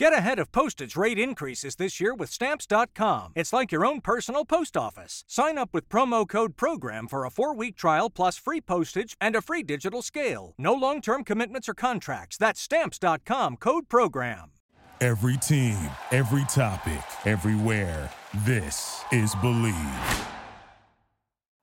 Get ahead of postage rate increases this year with Stamps.com. It's like your own personal post office. Sign up with promo code PROGRAM for a four week trial plus free postage and a free digital scale. No long term commitments or contracts. That's Stamps.com code PROGRAM. Every team, every topic, everywhere. This is Bleav.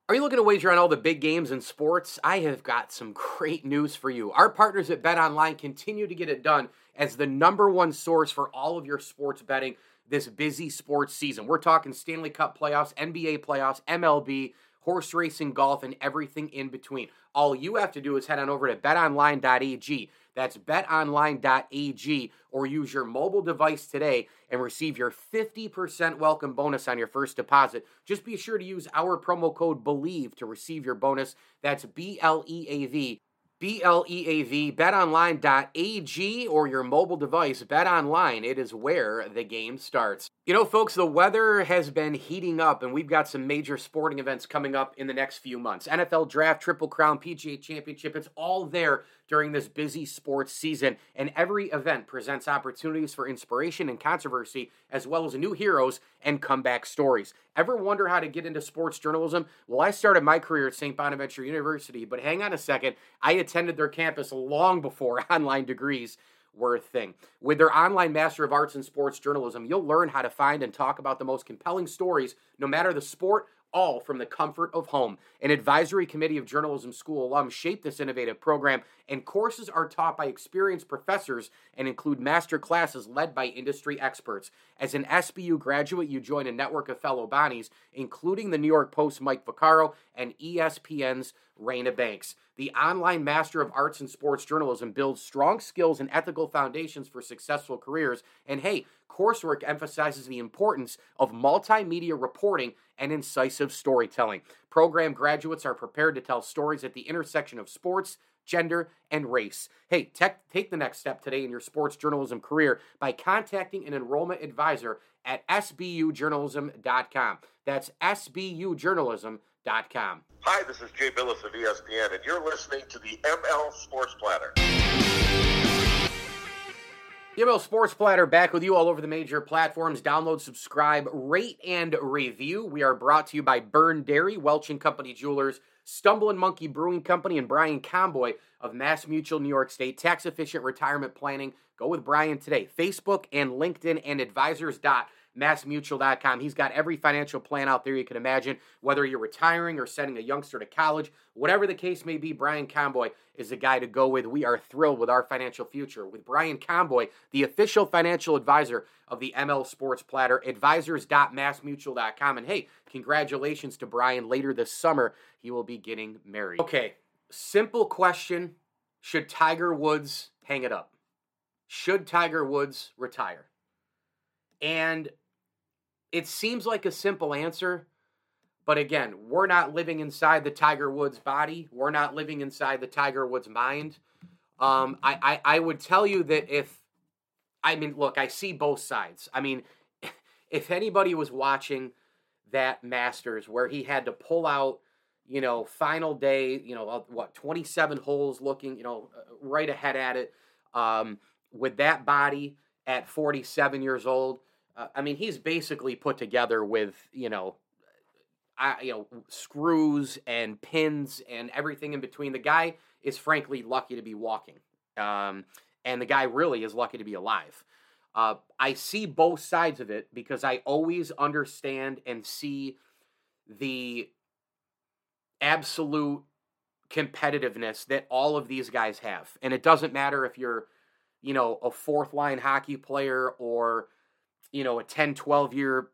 Are you looking to wager on all the big games in sports? I have got some great news for you. Our partners at Bet Online continue to get it done as the number one source for all of your sports betting this busy sports season. We're talking Stanley Cup playoffs, NBA playoffs, MLB, horse racing, golf, and everything in between. All you have to do is head on over to betonline.ag. That's betonline.ag or use your mobile device today and receive your 50% welcome bonus on your first deposit. Just be sure to use our promo code BLEAV to receive your bonus. That's B L E A V. B L E A V, betonline.ag or your mobile device. betonline. it is where the game starts. You know, folks, the weather has been heating up, and we've got some major sporting events coming up in the next few months. NFL Draft, Triple Crown, PGA Championship, it's all there during this busy sports season, and every event presents opportunities for inspiration and controversy, as well as new heroes and comeback stories. Ever wonder how to get into sports journalism? Well, I started my career at St. Bonaventure University, but hang on a second, I attended their campus long before online degrees were a thing. With their online Master of Arts in Sports Journalism, you'll learn how to find and talk about the most compelling stories, no matter the sport all from the comfort of home. An advisory committee of journalism school alums shape this innovative program, and courses are taught by experienced professors and include master classes led by industry experts. As an SBU graduate, you join a network of fellow Bonnies, including the New York Post Mike Vaccaro and ESPN's Raina Banks. The online Master of Arts in Sports Journalism builds strong skills and ethical foundations for successful careers. And hey, coursework emphasizes the importance of multimedia reporting and incisive storytelling. Program graduates are prepared to tell stories at the intersection of sports, gender, and race. Hey, tech, take the next step today in your sports journalism career by contacting an enrollment advisor at sbujournalism.com. That's sbujournalism.com. Hi, this is Jay Bilas of ESPN, and you're listening to the ML Sports Platter. The ML Sports Platter back with you all over the major platforms. Download, subscribe, rate, and review. We are brought to you by Byrne Dairy, Welch and Company Jewelers, Stumbling Monkey Brewing Company, and Brian Comboy of Mass Mutual New York State. Tax efficient retirement planning. Go with Brian today. Facebook and LinkedIn and advisors. Dot massmutual.com. He's got every financial plan out there you can imagine, whether you're retiring or sending a youngster to college, whatever the case may be, Brian Comboy is the guy to go with. We are thrilled with our financial future. With Brian Comboy, the official financial advisor of the ML Sports Platter, advisors.massmutual.com. And hey, congratulations to Brian. Later this summer, he will be getting married. Okay, simple question Should Tiger Woods hang it up? Should Tiger Woods retire? And it seems like a simple answer, but again, we're not living inside the Tiger Woods body. We're not living inside the Tiger Woods mind. Um, I, I, I would tell you that if, I mean, look, I see both sides. I mean, if anybody was watching that Masters where he had to pull out, you know, final day, you know, what, 27 holes looking, you know, uh, right ahead at it, um, with that body at 47 years old, uh, I mean, he's basically put together with you know, I, you know, screws and pins and everything in between. The guy is frankly lucky to be walking, um, and the guy really is lucky to be alive. Uh, I see both sides of it because I always understand and see the absolute competitiveness that all of these guys have. And it doesn't matter if you're, you know, a fourth line hockey player or you know, a 10, 12 year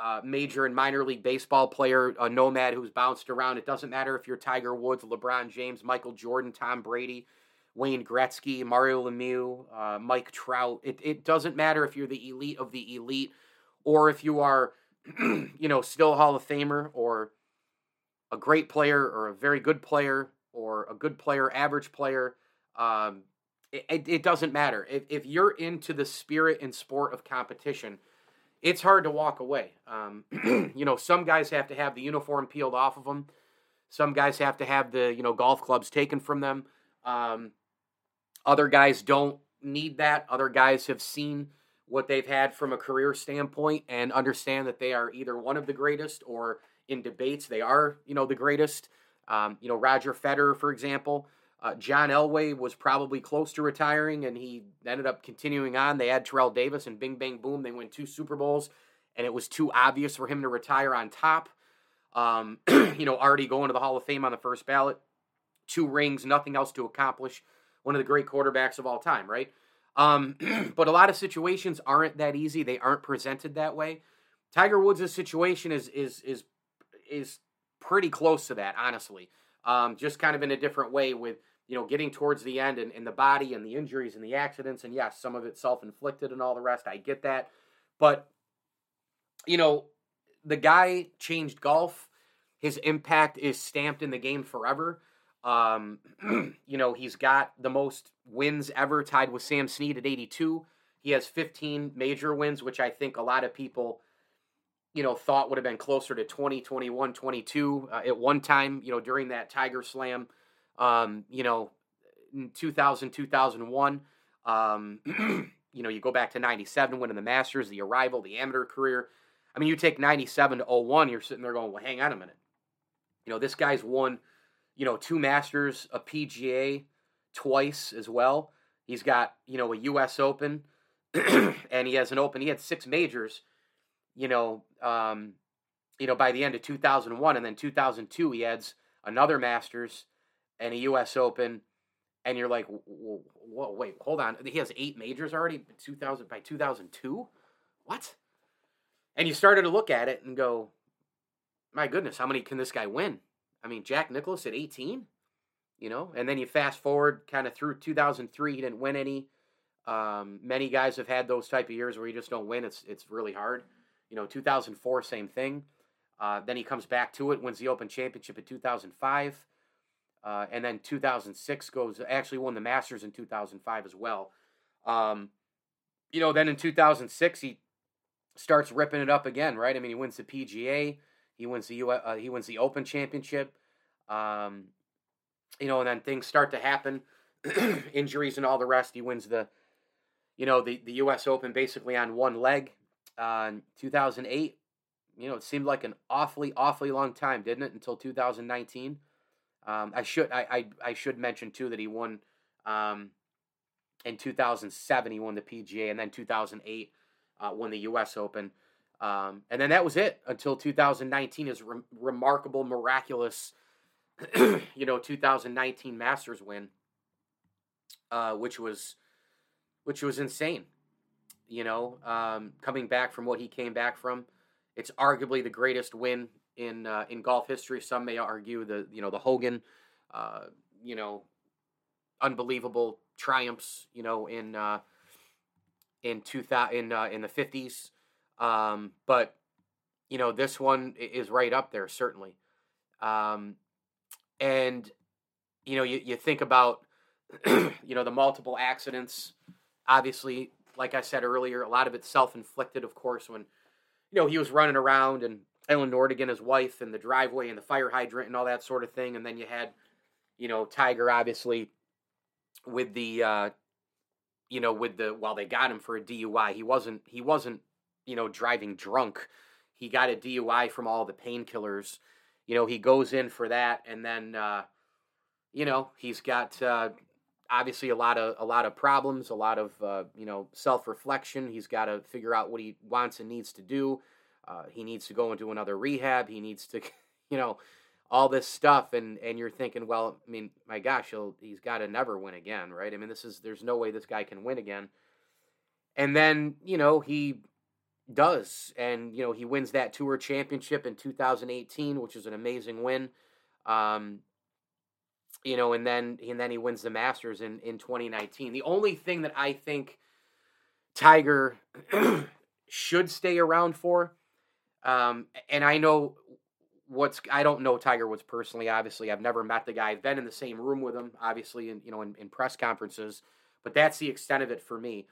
uh, major and minor league baseball player, a nomad who's bounced around. It doesn't matter if you're Tiger Woods, LeBron James, Michael Jordan, Tom Brady, Wayne Gretzky, Mario Lemieux, uh, Mike Trout. It, it doesn't matter if you're the elite of the elite or if you are, you know, still Hall of Famer or a great player or a very good player or a good player, average player. Um, it, it, doesn't matter. If, if you're into the spirit and sport of competition, it's hard to walk away. Um, you know, some guys have to have the uniform peeled off of them. Some guys have to have the you know golf clubs taken from them. Um, other guys don't need that. Other guys have seen what they've had from a career standpoint and understand that they are either one of the greatest or in debates they are, you know, the greatest. Um, you know, Roger Federer, for example. Uh, John Elway was probably close to retiring, and he ended up continuing on. They had Terrell Davis, and bing, bang, boom, they win two Super Bowls, and it was too obvious for him to retire on top. Um, you know, already going to the Hall of Fame on the first ballot, two rings, nothing else to accomplish. One of the great quarterbacks of all time, right? Um, but a lot of situations aren't that easy. They aren't presented that way. Tiger Woods' situation is is is is pretty close to that, honestly. Um, just kind of in a different way with you know getting towards the end and, and the body and the injuries and the accidents and yes, some of it self inflicted and all the rest. I get that, but you know the guy changed golf. His impact is stamped in the game forever. Um, you know, he's got the most wins ever, tied with Sam Snead at 82. He has 15 major wins, which I think a lot of people, you know, thought would have been closer to 20, 21, 22 uh, at one time, you know, during that Tiger Slam, um, you know, in 2000, 2001. Um, you know, you go back to 97, winning the Masters, the arrival, the amateur career. I mean, you take 97 to 01, you're sitting there going, well, hang on a minute. You know, this guy's won – you know, two Masters, a PGA twice as well. He's got, you know, a US Open and he has an Open. He had six majors, you know, um, you know, by the end of 2001 and then 2002 he adds another Masters and a US Open and you're like, whoa, wait, hold on. He has eight majors already 2000 by 2002? What? And you started to look at it and go, my goodness, how many can this guy win? I mean, Jack Nicklaus at 18, you know, and then you fast forward kind of through 2003, he didn't win any. Um, many guys have had those type of years where you just don't win. It's it's really hard. You know, 2004, same thing. Uh, then he comes back to it, wins the Open Championship in 2005. Uh, and then 2006 goes, actually won the Masters in 2005 as well. Um, you know, then in 2006, he starts ripping it up again, right? I mean, he wins the PGA. He wins the U. Uh, he wins the Open Championship. Um, you know, and then things start to happen, injuries and all the rest. He wins the, you know, the the U.S. Open basically on one leg. Uh, in 2008, you know, it seemed like an awfully awfully long time, didn't it? Until 2019. Um, I should I, I I should mention too that he won. Um, in 2007, he won the PGA, and then 2008 uh, won the U.S. Open. Um, and then that was it until 2019 is re- remarkable, miraculous, you know, 2019 Masters win, uh, which was, which was insane. You know, um, coming back from what he came back from, it's arguably the greatest win in uh, in golf history. Some may argue the you know the Hogan, uh, you know, unbelievable triumphs. You know, in uh, in two thousand in uh, in the fifties. Um, but you know, this one is right up there certainly. Um, and you know, you, you think about you know the multiple accidents. Obviously, like I said earlier, a lot of it's self-inflicted, of course. When you know he was running around and Elin Nordegren, his wife, and the driveway and the fire hydrant and all that sort of thing, and then you had you know Tiger obviously with the uh, you know with the while they got him for a DUI, he wasn't he wasn't you know, driving drunk. He got a DUI from all the painkillers. You know, he goes in for that, and then, uh, you know, he's got uh, obviously a lot of a lot of problems, a lot of uh, you know self reflection. He's got to figure out what he wants and needs to do. Uh, he needs to go into another rehab. He needs to, you know, all this stuff, and and you're thinking, well, I mean, my gosh, he'll he's got to never win again, right? I mean, this is there's no way this guy can win again. And then you know he does. And, you know, he wins that tour championship in 2018, which is an amazing win. Um, you know, and then and then he wins the Masters in, in 2019. The only thing that I think Tiger should stay around for, um, and I know what's I don't know Tiger Woods personally. Obviously, I've never met the guy. I've been in the same room with him, obviously, in you know in, in press conferences. But that's the extent of it for me.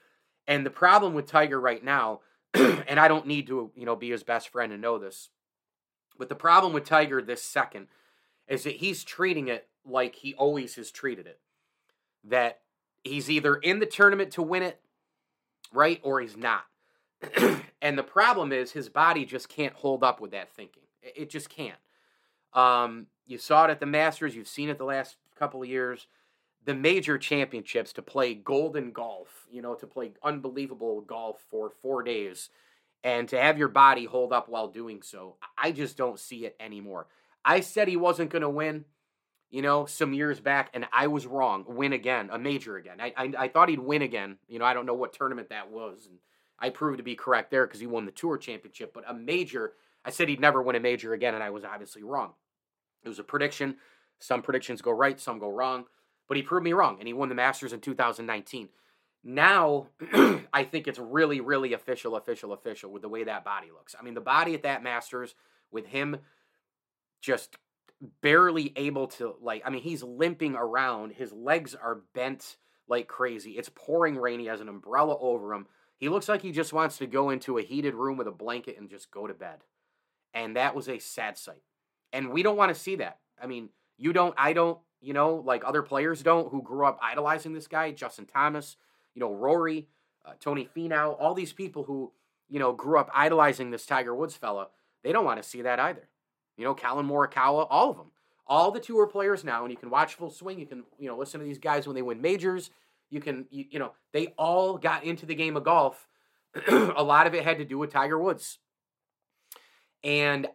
And the problem with Tiger right now and I don't need to, you know, be his best friend and know this. But the problem with Tiger this second is that he's treating it like he always has treated it. That he's either in the tournament to win it right? Or he's not. and the problem is his body just can't hold up with that thinking. It just can't. Um, you saw it at the Masters. You've seen it the last couple of years. The major championships to play golden golf, you know, to play unbelievable golf for four days and to have your body hold up while doing so. I just don't see it anymore. I said he wasn't going to win, you know, some years back, and I was wrong. Win again, a major again. I, I, I thought he'd win again. You know, I don't know what tournament that was, and I proved to be correct there because he won the tour championship. But a major, I said he'd never win a major again, and I was obviously wrong. It was a prediction. Some predictions go right, some go wrong. But he proved me wrong, and he won the Masters in 2019. Now, I think it's really, really official, official, official with the way that body looks. I mean, the body at that Masters with him just barely able to, like, I mean, he's limping around. His legs are bent like crazy. It's pouring rain. He has an umbrella over him. He looks like he just wants to go into a heated room with a blanket and just go to bed. And that was a sad sight. And we don't want to see that. I mean, you don't, I don't, you know, like other players don't who grew up idolizing this guy, Justin Thomas, you know, Rory, uh, Tony Finau, all these people who, you know, grew up idolizing this Tiger Woods fella, they don't want to see that either. You know, Collin Morikawa, all of them. All the tour players now, and you can watch full swing. You can, you know, listen to these guys when they win majors. You can, you, you know, they all got into the game of golf. a lot of it had to do with Tiger Woods. And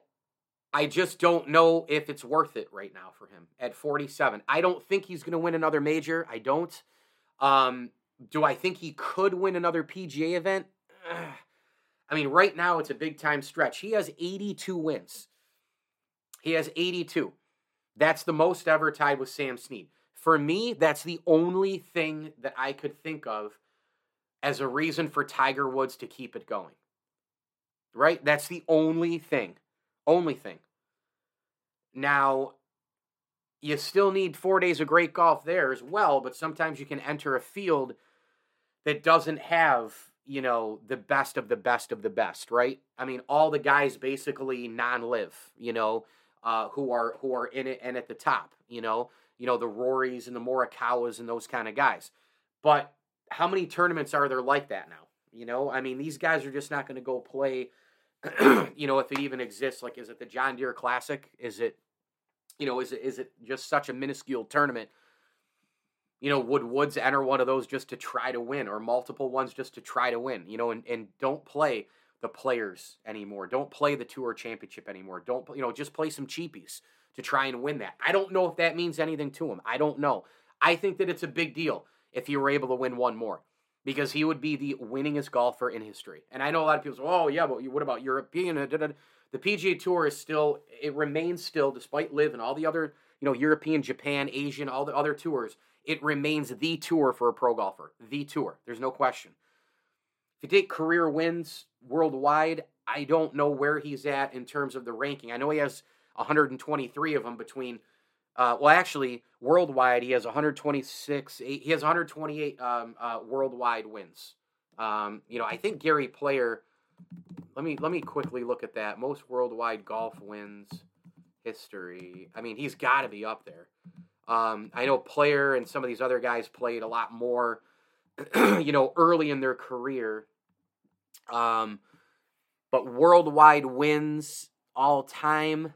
I just don't know if it's worth it right now for him at 47. I don't think he's going to win another major. I don't. Um, do I think he could win another PGA event? I mean, right now it's a big time stretch. He has 82 wins. He has 82. That's the most ever tied with Sam Snead. For me, that's the only thing that I could think of as a reason for Tiger Woods to keep it going. Right? That's the only thing. Only thing. Now, you still need four days of great golf there as well, but sometimes you can enter a field that doesn't have, you know, the best of the best of the best, right? I mean, all the guys basically non-live, you know, uh, who are who are in it and at the top, you know, you know the Rorys and the Morikawas and those kind of guys. But how many tournaments are there like that now? You know, I mean, these guys are just not going to go play. you know, if it even exists, like, is it the John Deere Classic? Is it, you know, is it is it just such a minuscule tournament you know, would Woods enter one of those just to try to win or multiple ones just to try to win, you know, and, and don't play the players anymore. Don't play the tour championship anymore. Don't, you know, just play some cheapies to try and win that. I don't know if that means anything to him. I don't know. I think that it's a big deal if he were able to win one more because he would be the winningest golfer in history. And I know a lot of people say, oh, yeah, but what about European? The PGA Tour is still, it remains still, despite LIV and all the other, you know, European, Japan, Asian, all the other tours it remains the tour for a pro golfer. The tour. There's no question. If you take career wins worldwide, I don't know where he's at in terms of the ranking. I know he has 123 of them between. Uh, well, actually, worldwide he has 126. He has 128 um, uh, worldwide wins. Um, you know, I think Gary Player. Let me let me quickly look at that. Most worldwide golf wins history. I mean, he's got to be up there. Um, I know Player and some of these other guys played a lot more, you know, early in their career. Um, but worldwide wins all time,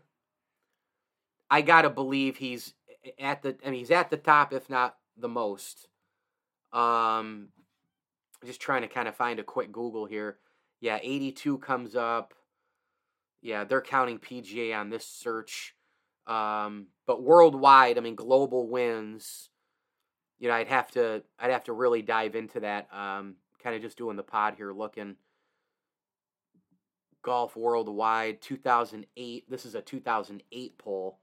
I gotta believe he's at the. I mean, he's at the top, if not the most. Um, just trying to kind of find a quick Google here. Yeah, 82 comes up. Yeah, they're counting PGA on this search. Um, but worldwide, I mean, global wins. You know, I'd have to I'd have to really dive into that. Um, kind of just doing the pod here, looking golf worldwide 2008. This is a 2008 poll.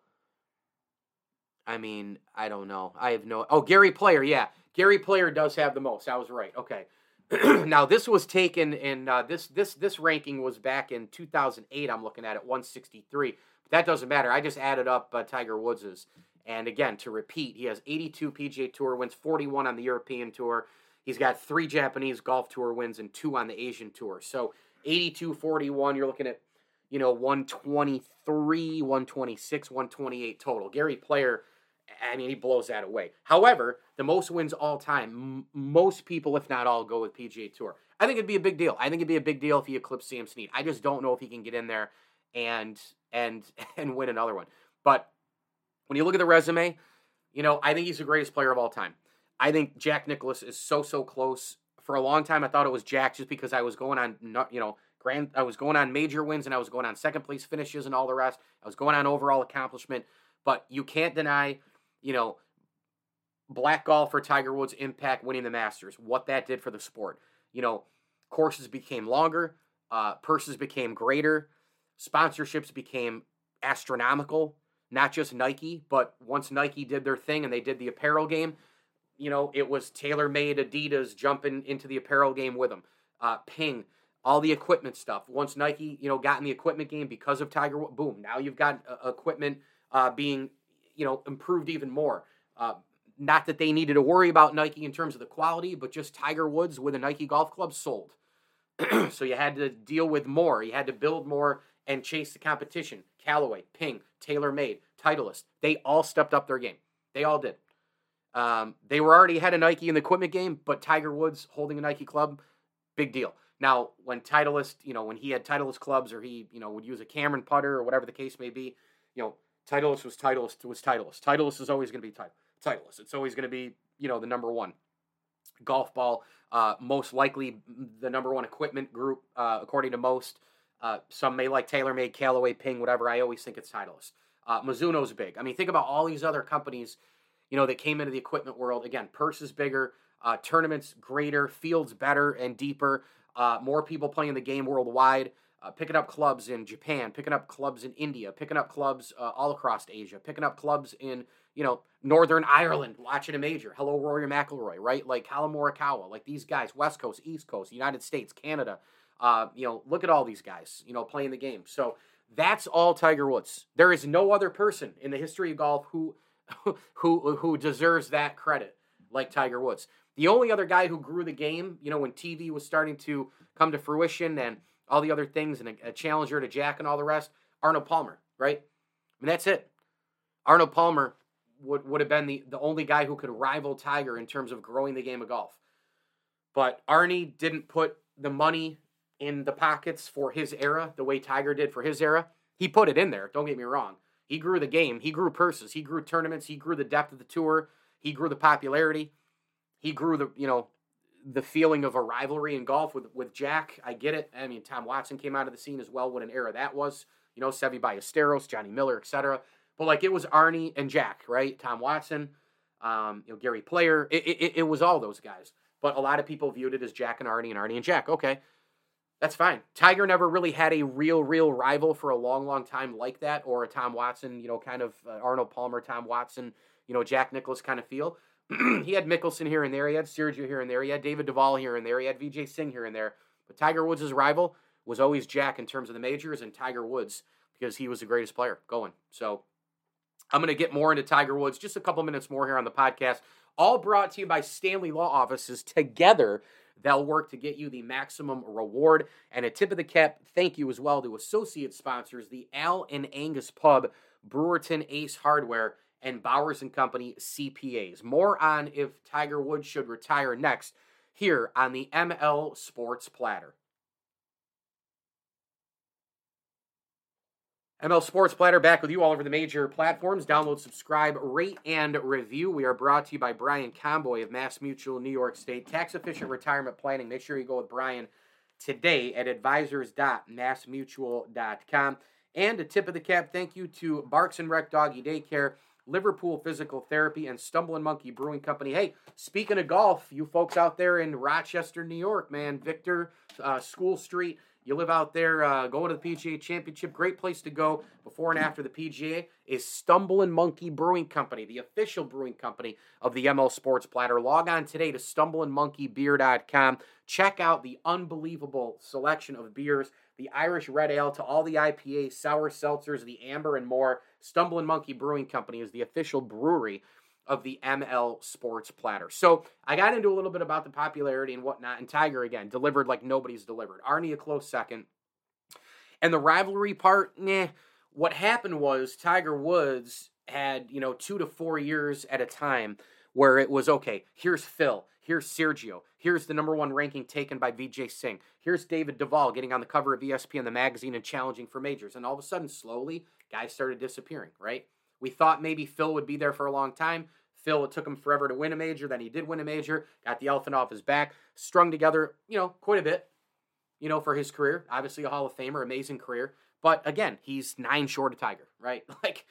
I mean, I don't know. I have no. Oh, Gary Player, yeah, Gary Player does have the most. I was right. Okay. now this was taken and uh, this this this ranking was back in 2008. I'm looking at it 163. That doesn't matter. I just added up uh, Tiger Woods's. And again, to repeat, he has 82 PGA Tour wins, 41 on the European Tour. He's got three Japanese Golf Tour wins and two on the Asian Tour. So 82, 41, you're looking at, you know, 123, 126, 128 total. Gary Player, I mean, he blows that away. However, the most wins all time, m- most people, if not all, go with PGA Tour. I think it'd be a big deal. I think it'd be a big deal if he eclipsed Sam Snead. I just don't know if he can get in there and and and win another one. But when you look at the resume, you know, I think he's the greatest player of all time. I think Jack Nicklaus is so so close. For a long time, I thought it was Jack just because I was going on, you know, grand. I was going on major wins and I was going on second place finishes and all the rest. I was going on overall accomplishment. But you can't deny, you know, black golf for Tiger Woods' impact winning the Masters. What that did for the sport. You know, courses became longer, uh, purses became greater, sponsorships became astronomical not just Nike, but once Nike did their thing and they did the apparel game, you know, it was TaylorMade Adidas jumping into the apparel game with them. Uh, Ping, all the equipment stuff. Once Nike, you know, got in the equipment game because of Tiger, boom, now you've got uh, equipment uh, being, you know, improved even more. Uh, not that they needed to worry about Nike in terms of the quality, but just Tiger Woods with a Nike golf club sold. so you had to deal with more. You had to build more and chase the competition. Callaway, Ping, TaylorMade, Titleist, they all stepped up their game. They all did. Um, they were already had a Nike in the equipment game, but Tiger Woods holding a Nike club, big deal. Now, when Titleist, you know, when he had Titleist clubs or he, you know, would use a Cameron putter or whatever the case may be, you know, Titleist was Titleist was Titleist. Titleist is always going to be title, Titleist. It's always going to be, you know, the number one golf ball. Uh, most likely the number one equipment group, uh, according to most. Uh, some may like TaylorMade, Callaway, Ping, whatever. I always think it's Titleist. Uh, Mizuno's big. I mean, think about all these other companies, you know, that came into the equipment world. Again, purse is bigger, uh, tournaments greater, fields better and deeper, uh, more people playing the game worldwide. Uh, picking up clubs in Japan, picking up clubs in India, picking up clubs uh, all across Asia, picking up clubs in you know Northern Ireland, watching a major. Hello, Rory McIlroy, right? Like Collin Morikawa, like these guys, West Coast, East Coast, United States, Canada. Uh, you know, look at all these guys, you know, playing the game. So that's all Tiger Woods. There is no other person in the history of golf who who who deserves that credit like Tiger Woods. The only other guy who grew the game, you know, when TV was starting to come to fruition and all the other things and a, a challenger to Jack and all the rest, Arnold Palmer, right? I mean, that's it. Arnold Palmer would, would have been the, the only guy who could rival Tiger in terms of growing the game of golf. But Arnie didn't put the money in the pockets for his era the way Tiger did for his era. He put it in there, don't get me wrong. He grew the game, he grew purses, he grew tournaments, he grew the depth of the tour, he grew the popularity. He grew the, you know, the feeling of a rivalry in golf with with Jack. I get it. I mean, Tom Watson came out of the scene as well. What an era that was. You know, Seve Ballesteros, Johnny Miller, etc. But like it was Arnie and Jack, right? Tom Watson, um, you know, Gary Player. It, it, it was all those guys. But a lot of people viewed it as Jack and Arnie and Arnie and Jack. Okay, that's fine. Tiger never really had a real, real rival for a long, long time like that, or a Tom Watson, you know, kind of uh, Arnold Palmer, Tom Watson, you know, Jack Nicklaus kind of feel. he had Mickelson here and there. He had Sergio here and there. He had David Duval here and there. He had Vijay Singh here and there. But Tiger Woods' rival was always Jack in terms of the majors and Tiger Woods because he was the greatest player going. So I'm going to get more into Tiger Woods just a couple minutes more here on the podcast. All brought to you by Stanley Law Offices. Together, they'll work to get you the maximum reward. And a tip of the cap, thank you as well to associate sponsors, the Al and Angus Pub, Brewerton Ace Hardware, and Bowers and Company CPAs. More on if Tiger Woods should retire next here on the ML Sports Platter. ML Sports Platter back with you all over the major platforms. Download, subscribe, rate, and review. We are brought to you by Brian Comboy of Mass Mutual, New York State. Tax efficient retirement planning. Make sure you go with Brian today at advisors.massmutual.com. And a tip of the cap thank you to Barks and Rec Doggy Daycare, Liverpool Physical Therapy, and Stumbling Monkey Brewing Company. Hey, speaking of golf, you folks out there in Rochester, New York, man, Victor, uh, School Street, you live out there, uh, going to the PGA Championship. Great place to go before and after the PGA is Stumbling Monkey Brewing Company, the official brewing company of the ML Sports Platter. Log on today to stumblingmonkeybeer.com. Check out the unbelievable selection of beers, the Irish Red Ale to all the IPAs, sour seltzers, the amber, and more. Stumbling Monkey Brewing Company is the official brewery of the ML Sports Platter. So I got into a little bit about the popularity and whatnot, and Tiger again delivered like nobody's delivered. Arnie a close second. And the rivalry part, nah. What happened was Tiger Woods had, you know, two to four years at a time where it was okay, here's Phil, Here's Sergio. Here's the number one ranking taken by Vijay Singh. Here's David Duval getting on the cover of ESPN, the magazine, and challenging for majors. And all of a sudden, slowly, guys started disappearing, right? We thought maybe Phil would be there for a long time. Phil, it took him forever to win a major. Then he did win a major, got the elephant off his back, strung together, you know, quite a bit, you know, for his career. Obviously, a Hall of Famer, amazing career. But again, he's nine short of Tiger, right? Like,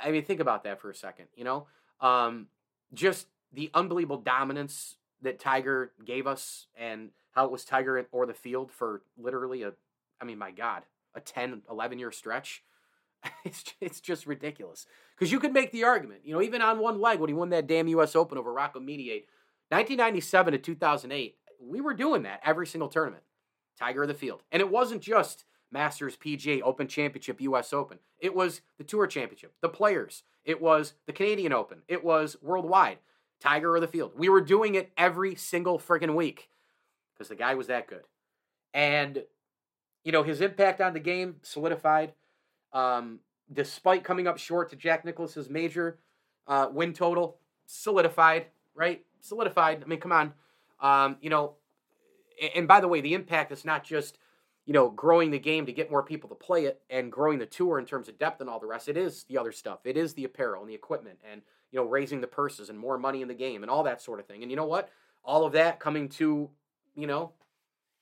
I mean, think about that for a second, you know? Um, just the unbelievable dominance that Tiger gave us and how it was Tiger or the field for literally a, I mean, my God, a 10, 11 year stretch. It's, it's just ridiculous. Because you could make the argument, you know, even on one leg when he won that damn U.S. Open over Rocco Mediate, 1997 to 2008, we were doing that every single tournament. Tiger of the field. And it wasn't just Masters, PGA, Open Championship, US Open. It was the Tour Championship, the Players. It was the Canadian Open. It was worldwide. Tiger of the field. We were doing it every single freaking week because the guy was that good. And, you know, his impact on the game solidified. Um, despite coming up short to Jack Nicklaus's major uh, win total, solidified, right? Solidified. I mean, come on. Um, you know, and by the way, the impact is not just you know growing the game to get more people to play it and growing the tour in terms of depth and all the rest. It is the other stuff. It is the apparel and the equipment and you know raising the purses and more money in the game and all that sort of thing. And you know what? All of that coming to you know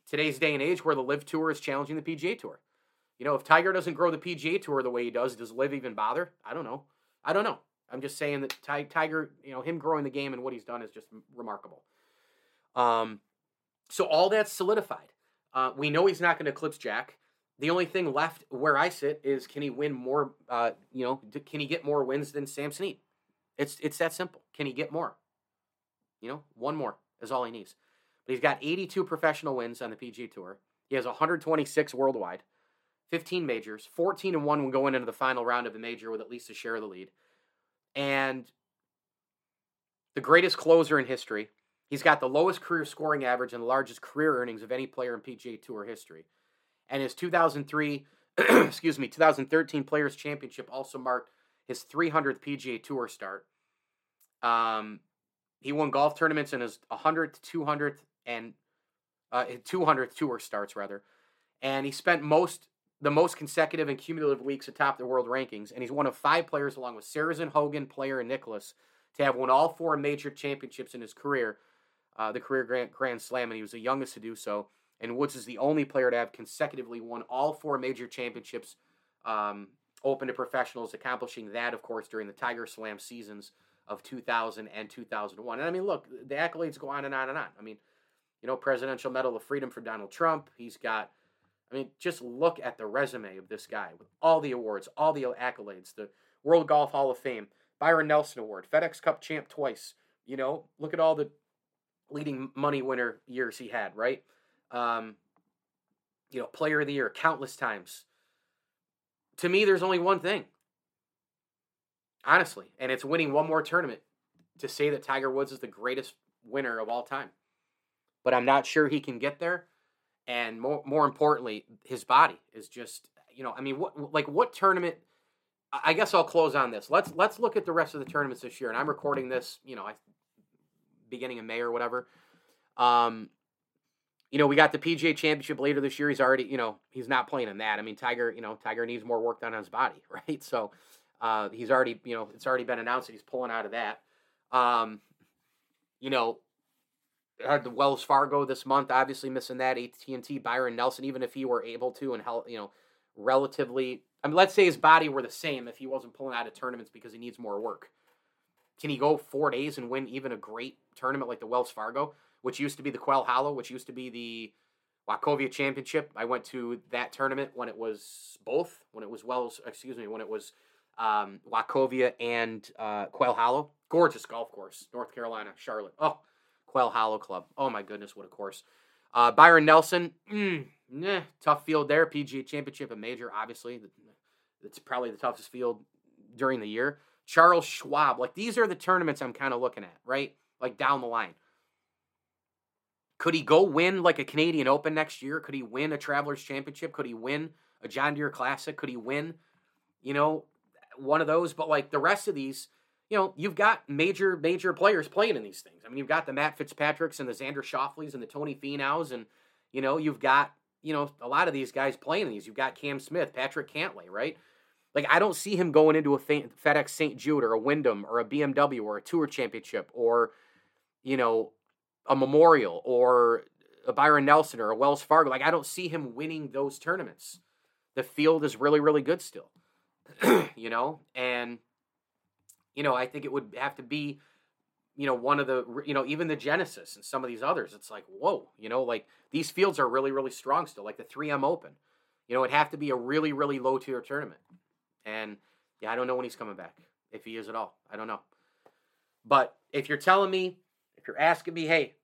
today's day and age where the LIV Tour is challenging the PGA Tour. You know, if Tiger doesn't grow the PGA Tour the way he does, does LIV even bother? I don't know. I don't know. I'm just saying that Tiger, you know, him growing the game and what he's done is just remarkable. Um, so all that's solidified. Uh, we know he's not going to eclipse Jack. The only thing left where I sit is can he win more? Uh, you know, can he get more wins than Sam Snead? It's it's that simple. Can he get more? You know, one more is all he needs. But he's got 82 professional wins on the PG Tour. He has 126 worldwide, 15 majors, 14 and one when going into the final round of the major with at least a share of the lead, and the greatest closer in history He's got the lowest career scoring average and the largest career earnings of any player in PGA Tour history. And his 2003, excuse me, 2013 Players Championship also marked his 300th PGA Tour start. Um, he won golf tournaments in his 100th, 200th, and uh, 200th tour starts rather, and he spent most the most consecutive and cumulative weeks atop the world rankings. And he's one of five players, along with Sarazen, Hogan, Player, and Nicklaus, to have won all four major championships in his career uh, the career grand, grand Slam, and he was the youngest to do so. And Woods is the only player to have consecutively won all four major championships um, open to professionals, accomplishing that, of course, during the Tiger Slam seasons of 2000 and 2001. And I mean, look, the accolades go on and on and on. I mean, you know, Presidential Medal of Freedom for Donald Trump. He's got, I mean, just look at the resume of this guy with all the awards, all the accolades, the World Golf Hall of Fame, Byron Nelson Award, FedEx Cup champ twice. You know, look at all the leading money winner years he had, right? Um, you know, player of the year countless times. To me, there's only one thing, honestly, and it's winning one more tournament to say that Tiger Woods is the greatest winner of all time. But I'm not sure he can get there. And more, more importantly, his body is just, you know, I mean, what, like, what tournament? I guess I'll close on this. Let's let's look at the rest of the tournaments this year. And I'm recording this, you know, I beginning of May or whatever. Um, you know, we got the PGA Championship later this year. He's already, you know, he's not playing in that. I mean, Tiger, you know, Tiger needs more work done on his body, right? So uh, he's already, you know, it's already been announced that he's pulling out of that. Um, you know, had the Wells Fargo this month, obviously missing that. AT&T, Byron Nelson, even if he were able to and held, you know, relatively. I mean, let's say his body were the same if he wasn't pulling out of tournaments because he needs more work. Can he go four days and win even a great tournament like the Wells Fargo, which used to be the Quail Hollow, which used to be the Wachovia Championship? I went to that tournament when it was both, when it was Wells, excuse me, when it was um, Wachovia and uh, Quail Hollow. Gorgeous golf course, North Carolina, Charlotte. Oh, Quail Hollow Club. Oh my goodness, what a course. Uh, Byron Nelson, mm, tough field there. PGA Championship, a major, obviously. It's probably the toughest field during the year. Charles Schwab. Like these are the tournaments I'm kind of looking at, right? Like down the line. Could he go win like a Canadian Open next year? Could he win a Travelers Championship? Could he win a John Deere Classic? Could he win, you know, one of those? But like the rest of these, you know, you've got major, major players playing in these things. I mean, you've got the Matt Fitzpatricks and the Xander Schauffeles and the Tony Finau's, and you know, you've got you know a lot of these guys playing in these. You've got Cam Smith, Patrick Cantlay, right? Like I don't see him going into a FedEx St. Jude or a Wyndham or a BMW or a Tour Championship or you know a Memorial or a Byron Nelson or a Wells Fargo. Like I don't see him winning those tournaments. The field is really really good still. you know, and you know, I think it would have to be, you know, one of the, you know, even the Genesis and some of these others. It's like, whoa, you know, like these fields are really, really strong still, like the 3M Open. You know, it'd have to be a really, really low tier tournament. And yeah, I don't know when he's coming back, if he is at all. I don't know. But if you're telling me, if you're asking me, hey,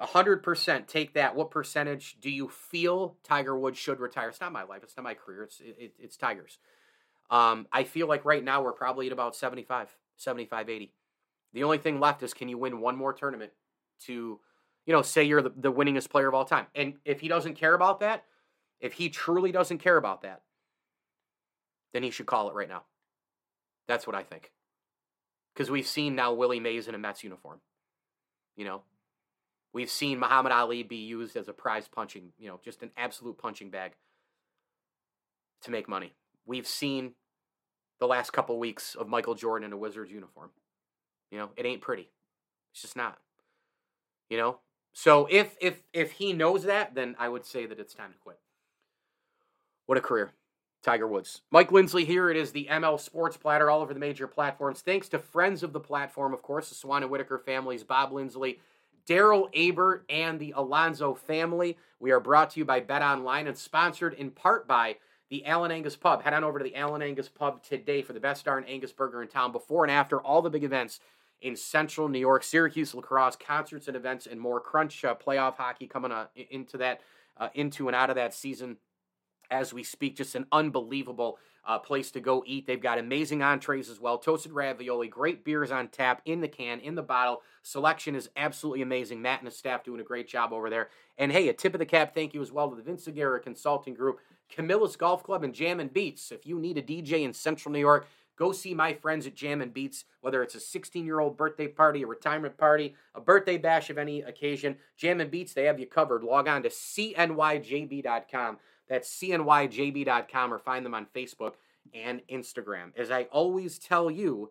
100% take that, what percentage do you feel Tiger Woods should retire? It's not my life, it's not my career, it's, it, it's Tiger's. Um, I feel like right now we're probably at about 75. 75 80. The only thing left is can you win one more tournament to, you know, say you're the, the winningest player of all time. And if he doesn't care about that, if he truly doesn't care about that, then he should call it right now. That's what I think. Because we've seen now Willie Mays in a Mets uniform. You know, we've seen Muhammad Ali be used as a prize punching, you know, just an absolute punching bag to make money. We've seen the last couple weeks of Michael Jordan in a Wizards uniform. You know, it ain't pretty. It's just not. You know? So if if if he knows that, then I would say that it's time to quit. What a career. Tiger Woods. Mike Lindsley here. It is the ML Sports Platter all over the major platforms. Thanks to friends of the platform, of course, the Swan and Whitaker families, Bob Lindsley, Daryl Aber, and the Alonzo family. We are brought to you by Bet Online and sponsored in part by the Allen Angus Pub. Head on over to the Allen Angus Pub today for the best darn Angus burger in town before and after all the big events in central New York, Syracuse, lacrosse, concerts and events, and more. Crunch uh, playoff hockey coming uh, into that, uh, into and out of that season as we speak. Just an unbelievable uh, place to go eat. They've got amazing entrees as well, toasted ravioli, great beers on tap, in the can, in the bottle. Selection is absolutely amazing. Matt and his staff doing a great job over there. And hey, a tip of the cap thank you as well to the Vince Aguirre Consulting Group, Camillus Golf Club, and Jam and Beats. If you need a DJ in Central New York, go see my friends at Jam and Beats, whether it's a 16 year old birthday party, a retirement party, a birthday bash of any occasion. Jam and Beats, they have you covered. Log on to cnyjb.com. That's cnyjb.com or find them on Facebook and Instagram. As I always tell you,